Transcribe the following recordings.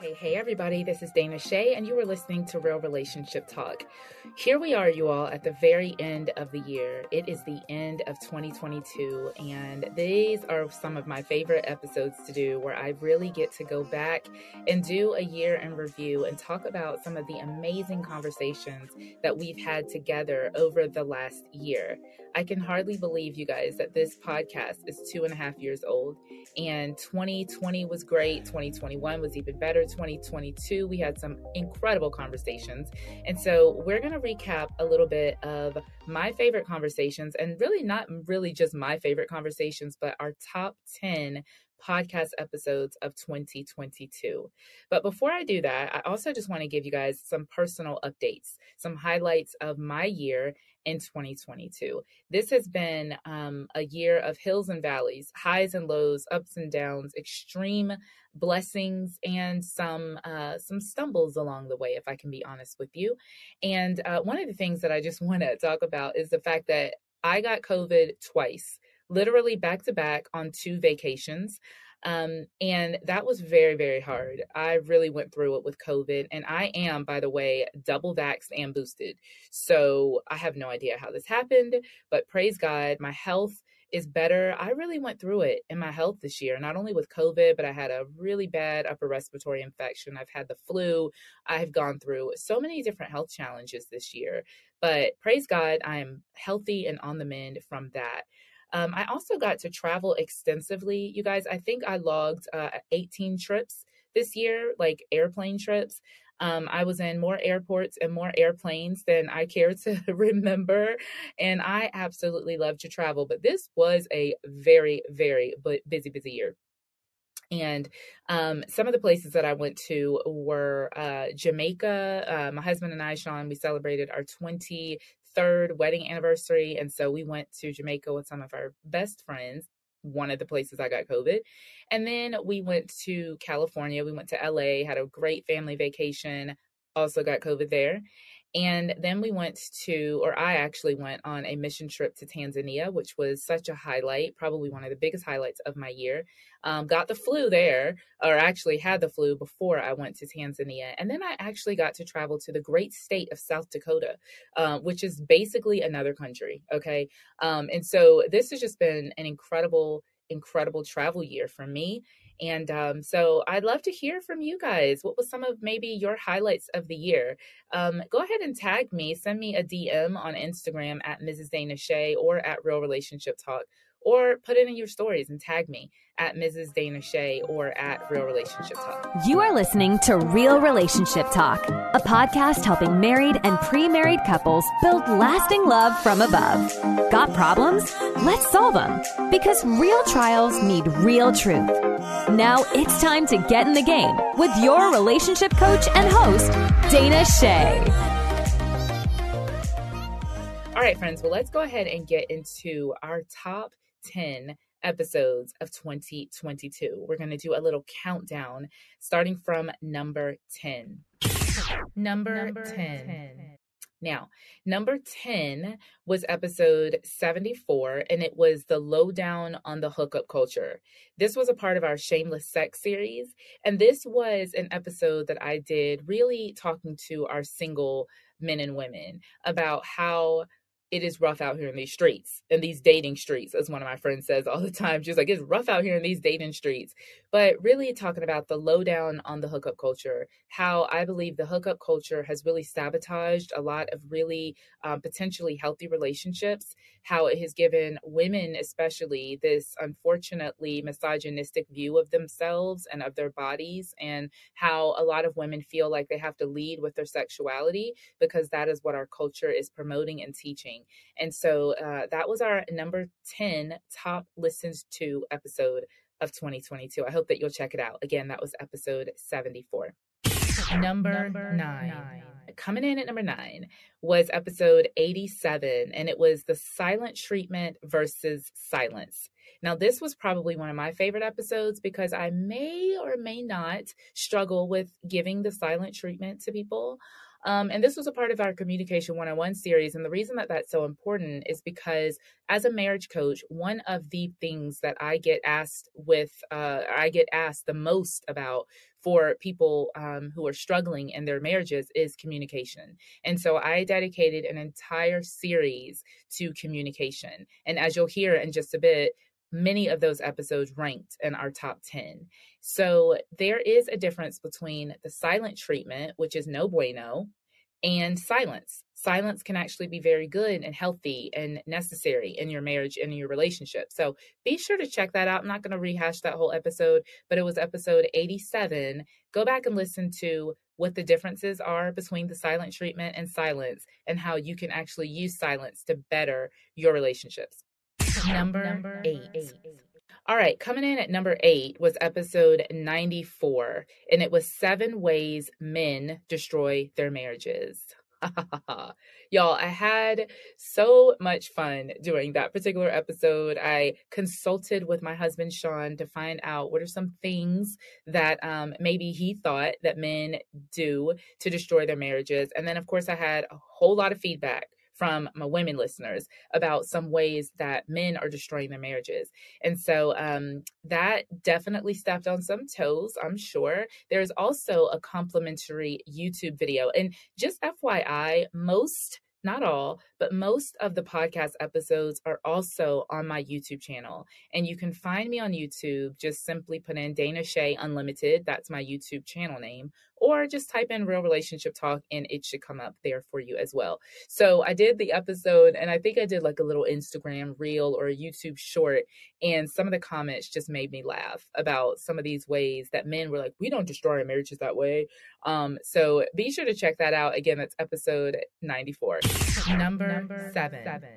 Hey, hey, everybody, this is Dana Che, and you are listening to Real Relationship Talk. Here we are, you all, at the very end of the year. It is the end of 2022, and these are some of my favorite episodes to do where I really get to go back and do a year in review and talk about some of the amazing conversations that we've had together over the last year. I can hardly believe, you guys, that this podcast is two and a half years old, and 2020 was great, 2021 was even better. 2022. We had some incredible conversations. And so we're going to recap a little bit of my favorite conversations and really not really just my favorite conversations, but our top 10 podcast episodes of 2022. But before I do that, I also just want to give you guys some personal updates, some highlights of my year in 2022. This has been um, a year of hills and valleys, highs and lows, ups and downs, extreme blessings and some uh, some stumbles along the way, if I can be honest with you. And uh, one of the things that I just want to talk about is the fact that I got COVID twice, literally back to back on two vacations. Um, and that was very, very hard. I really went through it with COVID, and I am, by the way, double vaxxed and boosted. So I have no idea how this happened, but praise God, my health is better. I really went through it in my health this year, not only with COVID, but I had a really bad upper respiratory infection. I've had the flu. I've gone through so many different health challenges this year. But praise God, I am healthy and on the mend from that. Um, I also got to travel extensively. You guys, I think I logged uh, 18 trips this year, like airplane trips. Um, I was in more airports and more airplanes than I care to remember. And I absolutely love to travel, but this was a very, very busy, busy year. And um, some of the places that I went to were uh, Jamaica. Uh, my husband and I, Sean, we celebrated our 23rd wedding anniversary. And so we went to Jamaica with some of our best friends one of the places I got COVID. And then we went to California. We went to LA, had a great family vacation, also got COVID there. And then we went to, or I actually went on a mission trip to Tanzania, which was such a highlight, probably one of the biggest highlights of my year. Um, got the flu there, or actually had the flu before I went to Tanzania. And then I actually got to travel to the great state of South Dakota, uh, which is basically another country. Okay. Um, and so this has just been an incredible, incredible travel year for me. And um, so I'd love to hear from you guys. What was some of maybe your highlights of the year? Um, go ahead and tag me. Send me a DM on Instagram at Mrs. Dana Che or at Real Relationship Talk or put it in your stories and tag me at Mrs. Dana Che or at Real Relationship Talk. You are listening to Real Relationship Talk, a podcast helping married and pre married couples build lasting love from above. Got problems? Let's solve them because real trials need real truth. Now it's time to get in the game with your relationship coach and host, Dana Che. All right, friends, well, let's go ahead and get into our top 10 episodes of 2022. We're going to do a little countdown starting from number 10. Number, number 10. 10. Now, number 10 was episode 74, and it was the lowdown on the hookup culture. This was a part of our Shameless Sex series, and this was an episode that I did really talking to our single men and women about how it is rough out here in these streets, in these dating streets, as one of my friends says all the time. She's like, it's rough out here in these dating streets. But really talking about the lowdown on the hookup culture, how I believe the hookup culture has really sabotaged a lot of really um, potentially healthy relationships, how it has given women, especially, this unfortunately misogynistic view of themselves and of their bodies, and how a lot of women feel like they have to lead with their sexuality because that is what our culture is promoting and teaching. And so uh, that was our number 10 top listens to episode of 2022. I hope that you'll check it out. Again, that was episode 74. Number, number nine. nine. Coming in at number nine was episode 87, and it was the silent treatment versus silence. Now, this was probably one of my favorite episodes because I may or may not struggle with giving the silent treatment to people. Um, and this was a part of our Communication 101 series. And the reason that that's so important is because as a marriage coach, one of the things that I get asked with, uh, I get asked the most about for people um, who are struggling in their marriages is communication. And so I dedicated an entire series to communication. And as you'll hear in just a bit, many of those episodes ranked in our top 10. So there is a difference between the silent treatment, which is no bueno, and silence. Silence can actually be very good and healthy and necessary in your marriage and your relationship. So be sure to check that out. I'm not going to rehash that whole episode, but it was episode 87. Go back and listen to what the differences are between the silent treatment and silence and how you can actually use silence to better your relationships. Number, number eight. eight. All right, coming in at number eight was episode 94, and it was seven ways men destroy their marriages. Y'all, I had so much fun doing that particular episode. I consulted with my husband, Sean, to find out what are some things that um, maybe he thought that men do to destroy their marriages. And then, of course, I had a whole lot of feedback from my women listeners about some ways that men are destroying their marriages. And so um, that definitely stepped on some toes, I'm sure. There's also a complimentary YouTube video. And just FYI, most not all, but most of the podcast episodes are also on my YouTube channel. And you can find me on YouTube. Just simply put in Dana Che Unlimited. That's my YouTube channel name or just type in real relationship talk and it should come up there for you as well. So I did the episode and I think I did like a little Instagram reel or a YouTube short and some of the comments just made me laugh about some of these ways that men were like, we don't destroy our marriages that way. Um, so be sure to check that out. Again, that's episode 94. Number, number seven. seven.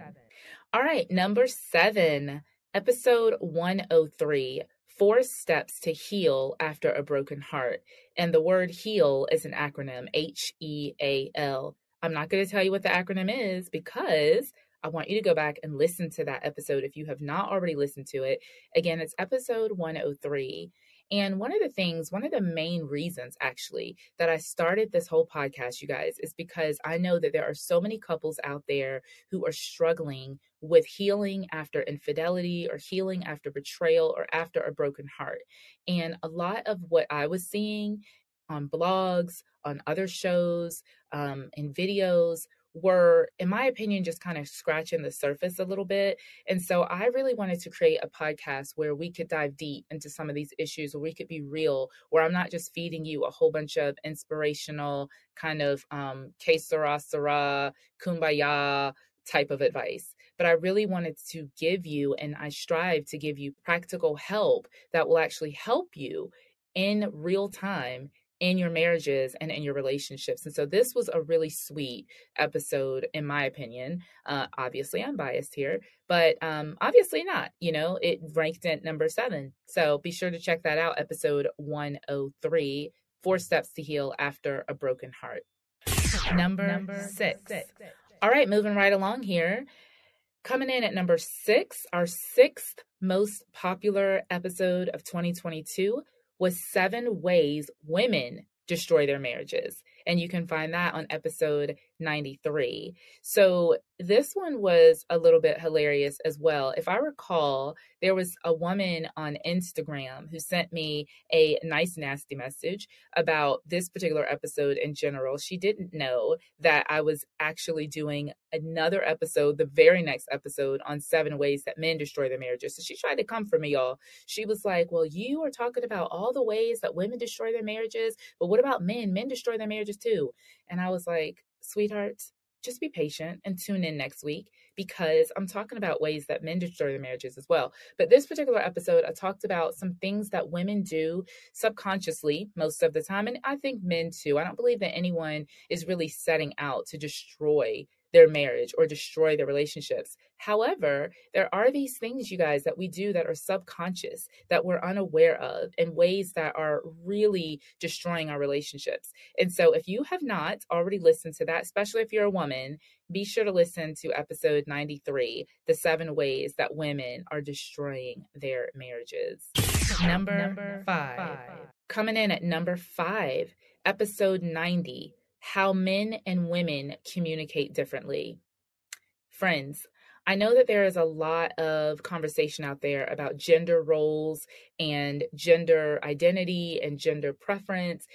All right, number seven, episode 103 Four Steps to Heal After a Broken Heart. And the word heal is an acronym H E A L. I'm not going to tell you what the acronym is because I want you to go back and listen to that episode if you have not already listened to it. Again, it's episode 103. And one of the things, one of the main reasons actually that I started this whole podcast, you guys, is because I know that there are so many couples out there who are struggling with healing after infidelity or healing after betrayal or after a broken heart. And a lot of what I was seeing on blogs, on other shows, um, in videos were, in my opinion, just kind of scratching the surface a little bit. And so I really wanted to create a podcast where we could dive deep into some of these issues, where we could be real, where I'm not just feeding you a whole bunch of inspirational kind of um, que sera, kumbaya type of advice. But I really wanted to give you, and I strive to give you practical help that will actually help you in real time in your marriages and in your relationships. And so this was a really sweet episode, in my opinion. Uh, obviously, I'm biased here, but um, obviously not. You know, it ranked at number seven. So be sure to check that out, episode 103 Four Steps to Heal After a Broken Heart. Number, number six. six. All right, moving right along here. Coming in at number six, our sixth most popular episode of 2022 was seven ways women destroy their marriages. And you can find that on episode 93. So this one was a little bit hilarious as well. If I recall, there was a woman on Instagram who sent me a nice, nasty message about this particular episode in general. She didn't know that I was actually doing another episode, the very next episode, on seven ways that men destroy their marriages. So she tried to come for me, y'all. She was like, Well, you are talking about all the ways that women destroy their marriages, but what about men? Men destroy their marriages too. And I was like, sweethearts, just be patient and tune in next week because I'm talking about ways that men destroy their marriages as well. But this particular episode, I talked about some things that women do subconsciously most of the time. And I think men too. I don't believe that anyone is really setting out to destroy their marriage or destroy their relationships. However, there are these things, you guys, that we do that are subconscious, that we're unaware of, and ways that are really destroying our relationships. And so, if you have not already listened to that, especially if you're a woman, be sure to listen to episode 93 The Seven Ways That Women Are Destroying Their Marriages. Number, number five. five. Coming in at number five, episode 90 how men and women communicate differently. Friends, I know that there is a lot of conversation out there about gender roles and gender identity and gender preference.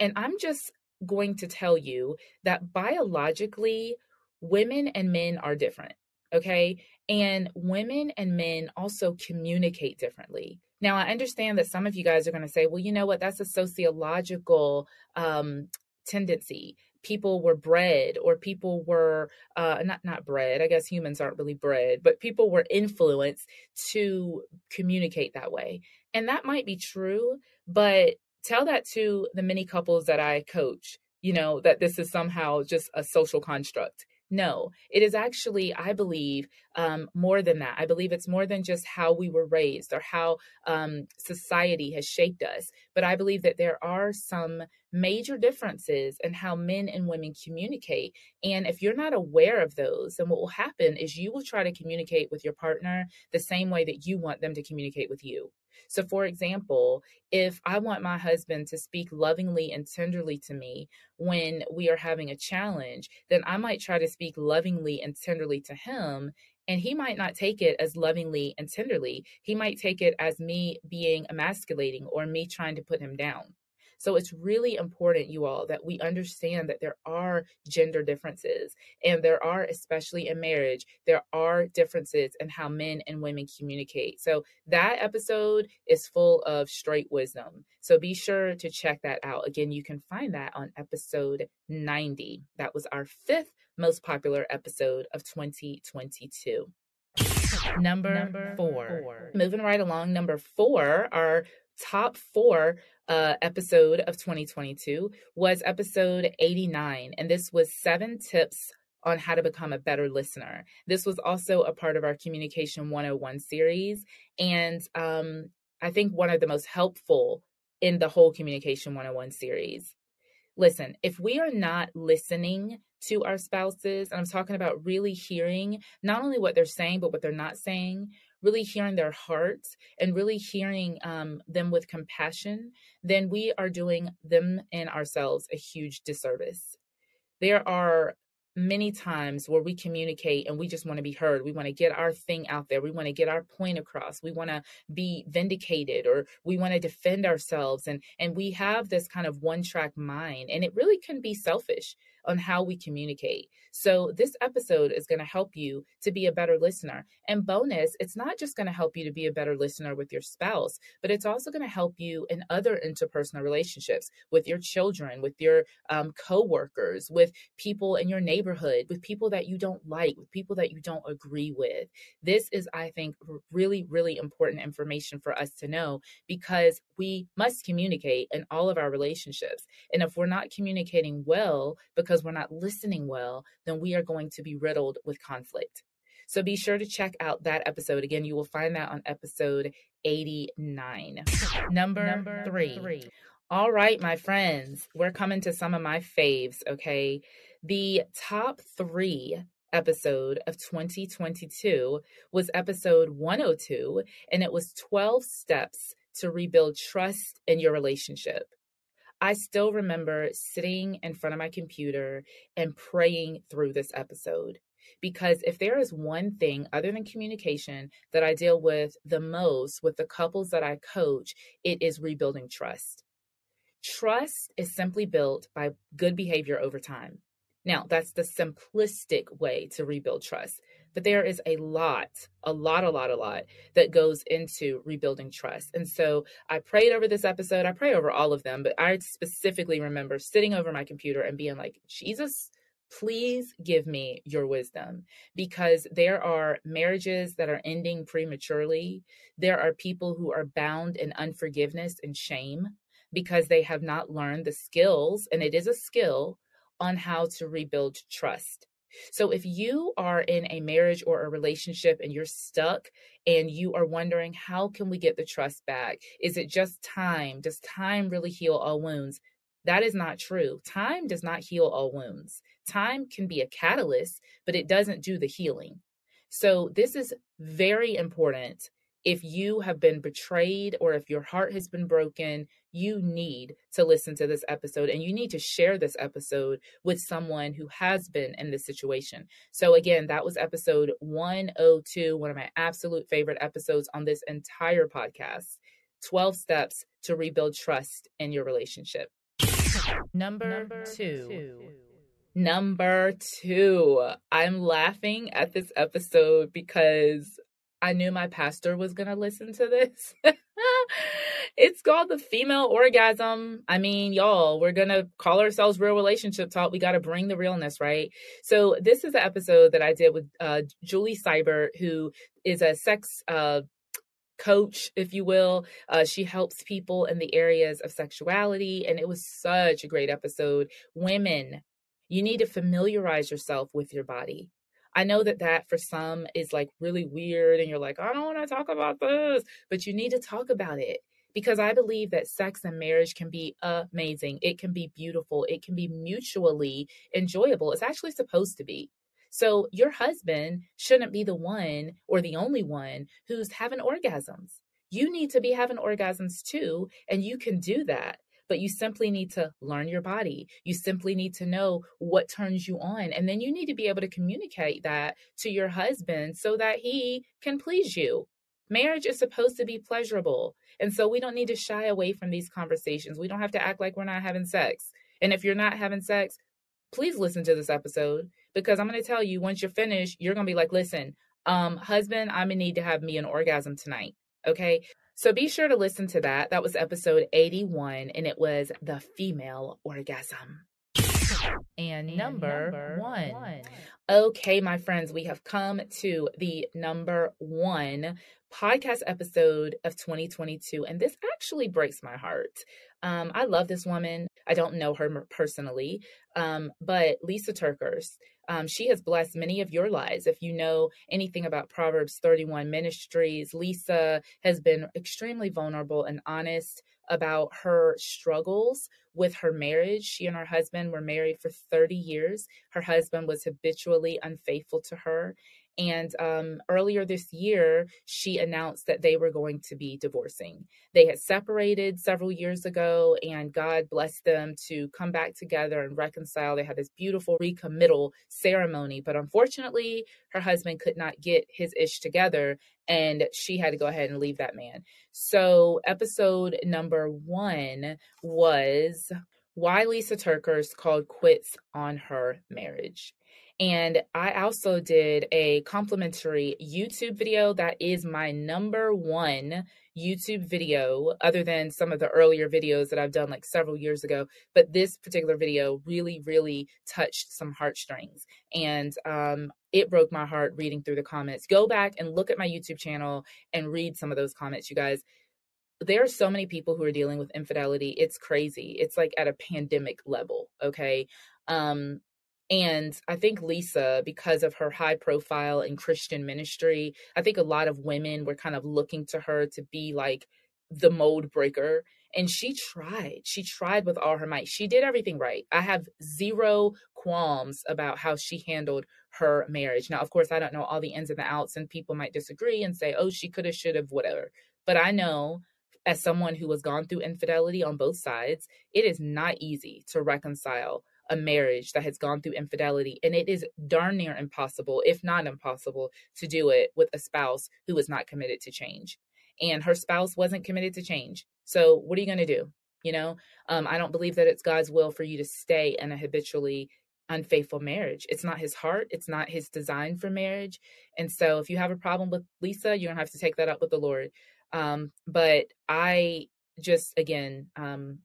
And I'm just going to tell you that biologically, women and men are different. Okay. And women and men also communicate differently. Now, I understand that some of you guys are going to say, well, you know what? That's a sociological um, tendency. People were bred or people were uh, not not bred i guess humans aren't really bred but people were influenced to communicate that way. And that might be true but tell that to the many couples that i coach you know that this is somehow just a social construct no, it is actually, I believe, um, more than that. I believe it's more than just how we were raised or how um, society has shaped us. But I believe that there are some major differences in how men and women communicate. And if you're not aware of those, then what will happen is you will try to communicate with your partner the same way that you want them to communicate with you. So, for example, if I want my husband to speak lovingly and tenderly to me when we are having a challenge, then I might try to speak lovingly and tenderly to him. And he might not take it as lovingly and tenderly. He might take it as me being emasculating or me trying to put him down. So it's really important, you all, that we understand that there are gender differences. And there are, especially in marriage, there are differences in how men and women communicate. So that episode is full of straight wisdom. So be sure to check that out. Again, you can find that on episode 90. That was our fifth most popular episode of 2022. Number, number four. four. Moving right along, number four, our top four uh, episode of 2022 was episode 89. And this was seven tips on how to become a better listener. This was also a part of our Communication 101 series. And um, I think one of the most helpful in the whole Communication 101 series. Listen, if we are not listening to our spouses, and I'm talking about really hearing not only what they're saying, but what they're not saying, really hearing their hearts and really hearing um, them with compassion, then we are doing them and ourselves a huge disservice. There are many times where we communicate and we just want to be heard. We want to get our thing out there. We want to get our point across. We want to be vindicated or we want to defend ourselves and and we have this kind of one track mind and it really can be selfish on how we communicate. So, this episode is going to help you to be a better listener. And bonus, it's not just going to help you to be a better listener with your spouse, but it's also going to help you in other interpersonal relationships with your children, with your um, coworkers, with people in your neighborhood, with people that you don't like, with people that you don't agree with. This is, I think, really, really important information for us to know because we must communicate in all of our relationships. And if we're not communicating well because we're not listening well, then we are going to be riddled with conflict. So be sure to check out that episode. Again, you will find that on episode 89. Number, Number three. three. All right, my friends, we're coming to some of my faves, okay? The top three episode of 2022 was episode 102, and it was 12 steps to rebuild trust in your relationship. I still remember sitting in front of my computer and praying through this episode. Because if there is one thing other than communication that I deal with the most with the couples that I coach, it is rebuilding trust. Trust is simply built by good behavior over time. Now, that's the simplistic way to rebuild trust. But there is a lot, a lot, a lot, a lot that goes into rebuilding trust. And so I prayed over this episode. I pray over all of them, but I specifically remember sitting over my computer and being like, Jesus, please give me your wisdom because there are marriages that are ending prematurely. There are people who are bound in unforgiveness and shame because they have not learned the skills, and it is a skill on how to rebuild trust. So if you are in a marriage or a relationship and you're stuck and you are wondering, how can we get the trust back? Is it just time? Does time really heal all wounds? That is not true. Time does not heal all wounds. Time can be a catalyst, but it doesn't do the healing. So this is very important. If you have been betrayed or if your heart has been broken, you need to listen to this episode and you need to share this episode with someone who has been in this situation. So, again, that was episode 102, one of my absolute favorite episodes on this entire podcast 12 steps to rebuild trust in your relationship. Number, Number two. two. Number two. I'm laughing at this episode because I knew my pastor was going to listen to this. it's called the female orgasm. I mean, y'all, we're going to call ourselves Real Relationship Talk. We got to bring the realness, right? So, this is an episode that I did with uh, Julie Sibert, who is a sex uh, coach, if you will. Uh, she helps people in the areas of sexuality, and it was such a great episode. Women, you need to familiarize yourself with your body. I know that that for some is like really weird and you're like, I don't want to talk about this, but you need to talk about it because I believe that sex and marriage can be amazing. It can be beautiful. It can be mutually enjoyable. It's actually supposed to be. So your husband shouldn't be the one or the only one who's having orgasms. You need to be having orgasms too, and you can do that but you simply need to learn your body. You simply need to know what turns you on. And then you need to be able to communicate that to your husband so that he can please you. Marriage is supposed to be pleasurable. And so we don't need to shy away from these conversations. We don't have to act like we're not having sex. And if you're not having sex, please listen to this episode because I'm going to tell you once you're finished, you're going to be like, listen, um, husband, I'm going to need to have me an orgasm tonight. Okay. So be sure to listen to that. That was episode 81, and it was the female orgasm. And, and number, number one. one. Okay, my friends, we have come to the number one podcast episode of 2022, and this actually breaks my heart. Um, I love this woman. I don't know her personally, um, but Lisa TerKeurst, Um, she has blessed many of your lives. If you know anything about Proverbs 31 Ministries, Lisa has been extremely vulnerable and honest about her struggles with her marriage. She and her husband were married for 30 years. Her husband was habitually unfaithful to her. And um, earlier this year, she announced that they were going to be divorcing. They had separated several years ago, and God blessed them to come back together and reconcile. They had this beautiful recommittal ceremony, but unfortunately, her husband could not get his ish together, and she had to go ahead and leave that man. So, episode number one was why Lisa TerKeurst called quits on her marriage. And I also did a complimentary YouTube video that is my number one YouTube video, other than some of the earlier videos that I've done like several years ago. But this particular video really, really touched some heartstrings. And um, it broke my heart reading through the comments. Go back and look at my YouTube channel and read some of those comments, you guys there are so many people who are dealing with infidelity it's crazy it's like at a pandemic level okay um and I think Lisa, because of her high profile in Christian ministry, I think a lot of women were kind of looking to her to be like the mold breaker. And she tried. She tried with all her might. She did everything right. I have zero qualms about how she handled her marriage. Now, of course, I don't know all the ins and the outs, and people might disagree and say, oh, she could have, should have, whatever. But I know as someone who has gone through infidelity on both sides, it is not easy to reconcile a marriage that has gone through infidelity. And it is darn near impossible, if not impossible, to do it with a spouse who is not committed to change. And her spouse wasn't committed to change. So, what are you going to do? You know, um, I don't believe that it's God's will for you to stay in a habitually unfaithful marriage. It's not his heart, it's not his design for marriage. And so, if you have a problem with Lisa, you don't have to take that up with the Lord. Um, but I just, again, um,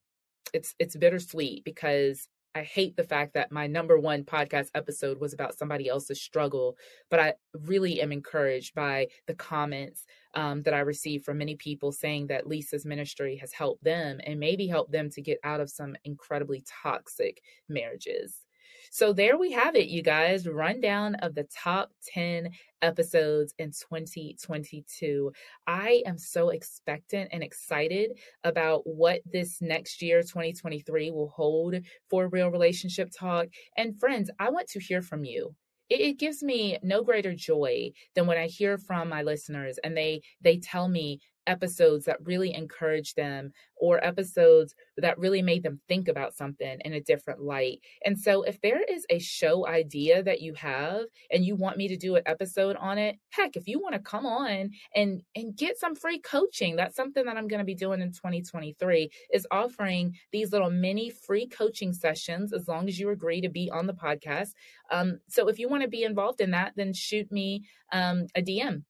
it's it's bittersweet because I hate the fact that my number one podcast episode was about somebody else's struggle, but I really am encouraged by the comments um, that I received from many people saying that Lisa's ministry has helped them and maybe helped them to get out of some incredibly toxic marriages. So there we have it, you guys. Rundown of the top 10 episodes in 2022. I am so expectant and excited about what this next year, 2023, will hold for Real Relationship Talk. And friends, I want to hear from you it, gives me no greater joy than when I hear from my listeners and they they tell me episodes that really encouraged them or episodes that really made them think about something in a different light. And so, if there is a show idea that you have and you want me to do an episode on it, heck, if you want to come on and and get some free coaching, that's something that I'm going to be doing in 2023 is offering these little mini free coaching sessions as long as you agree to be on the podcast. Um, so, if you want to be involved in that, then shoot me um, a DM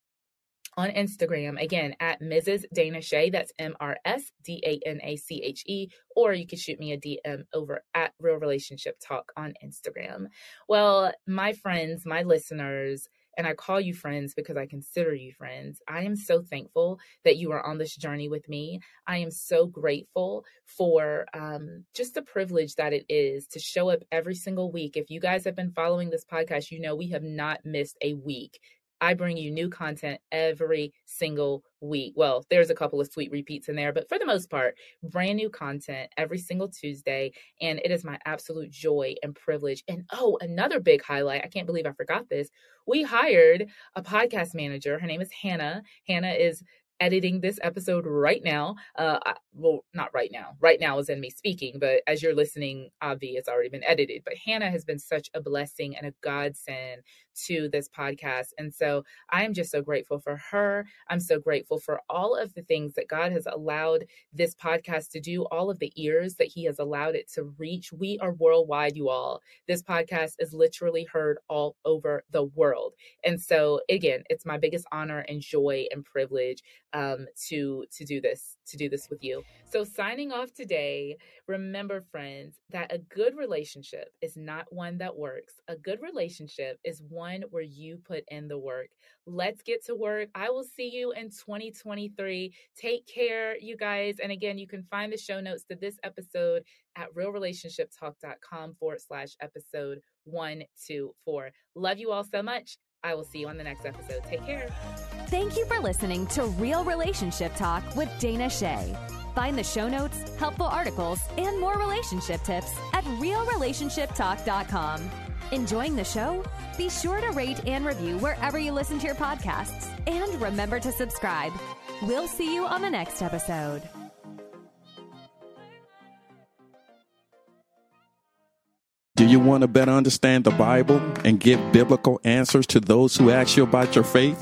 on Instagram, again, at Mrs. Dana Che. That's M R S D A N A C H E. Or you can shoot me a DM over at Real Relationship Talk on Instagram. Well, my friends, my listeners, and I call you friends because I consider you friends. I am so thankful that you are on this journey with me. I am so grateful for um, just the privilege that it is to show up every single week. If you guys have been following this podcast, you know we have not missed a week. I bring you new content every single week. Well, there's a couple of sweet repeats in there, but for the most part, brand new content every single Tuesday. And it is my absolute joy and privilege. And oh, another big highlight I can't believe I forgot this. We hired a podcast manager. Her name is Hannah. Hannah is editing this episode right now. Uh, well, not right now. Right now is in me speaking, but as you're listening, Avi, it's already been edited. But Hannah has been such a blessing and a godsend to this podcast. And so I am just so grateful for her. I'm so grateful for all of the things that God has allowed this podcast to do, all of the ears that He has allowed it to reach. We are worldwide, you all. This podcast is literally heard all over the world. And so again, it's my biggest honor and joy and privilege um, to to do this to do this with you. So signing off today, remember friends that a good relationship is not one that works. A good relationship is one where you put in the work. Let's get to work. I will see you in 2023. Take care, you guys. And again, you can find the show notes to this episode at realrelationshiptalk.com forward slash episode 124. Love you all so much. I will see you on the next episode. Take care. Thank you for listening to Real Relationship Talk with Dana Che. Find the show notes, helpful articles, and more relationship tips at realrelationshiptalk.com. Enjoying the show? Be sure to rate and review wherever you listen to your podcasts. And remember to subscribe. We'll see you on the next episode. Do you want to better understand the Bible and give biblical answers to those who ask you about your faith?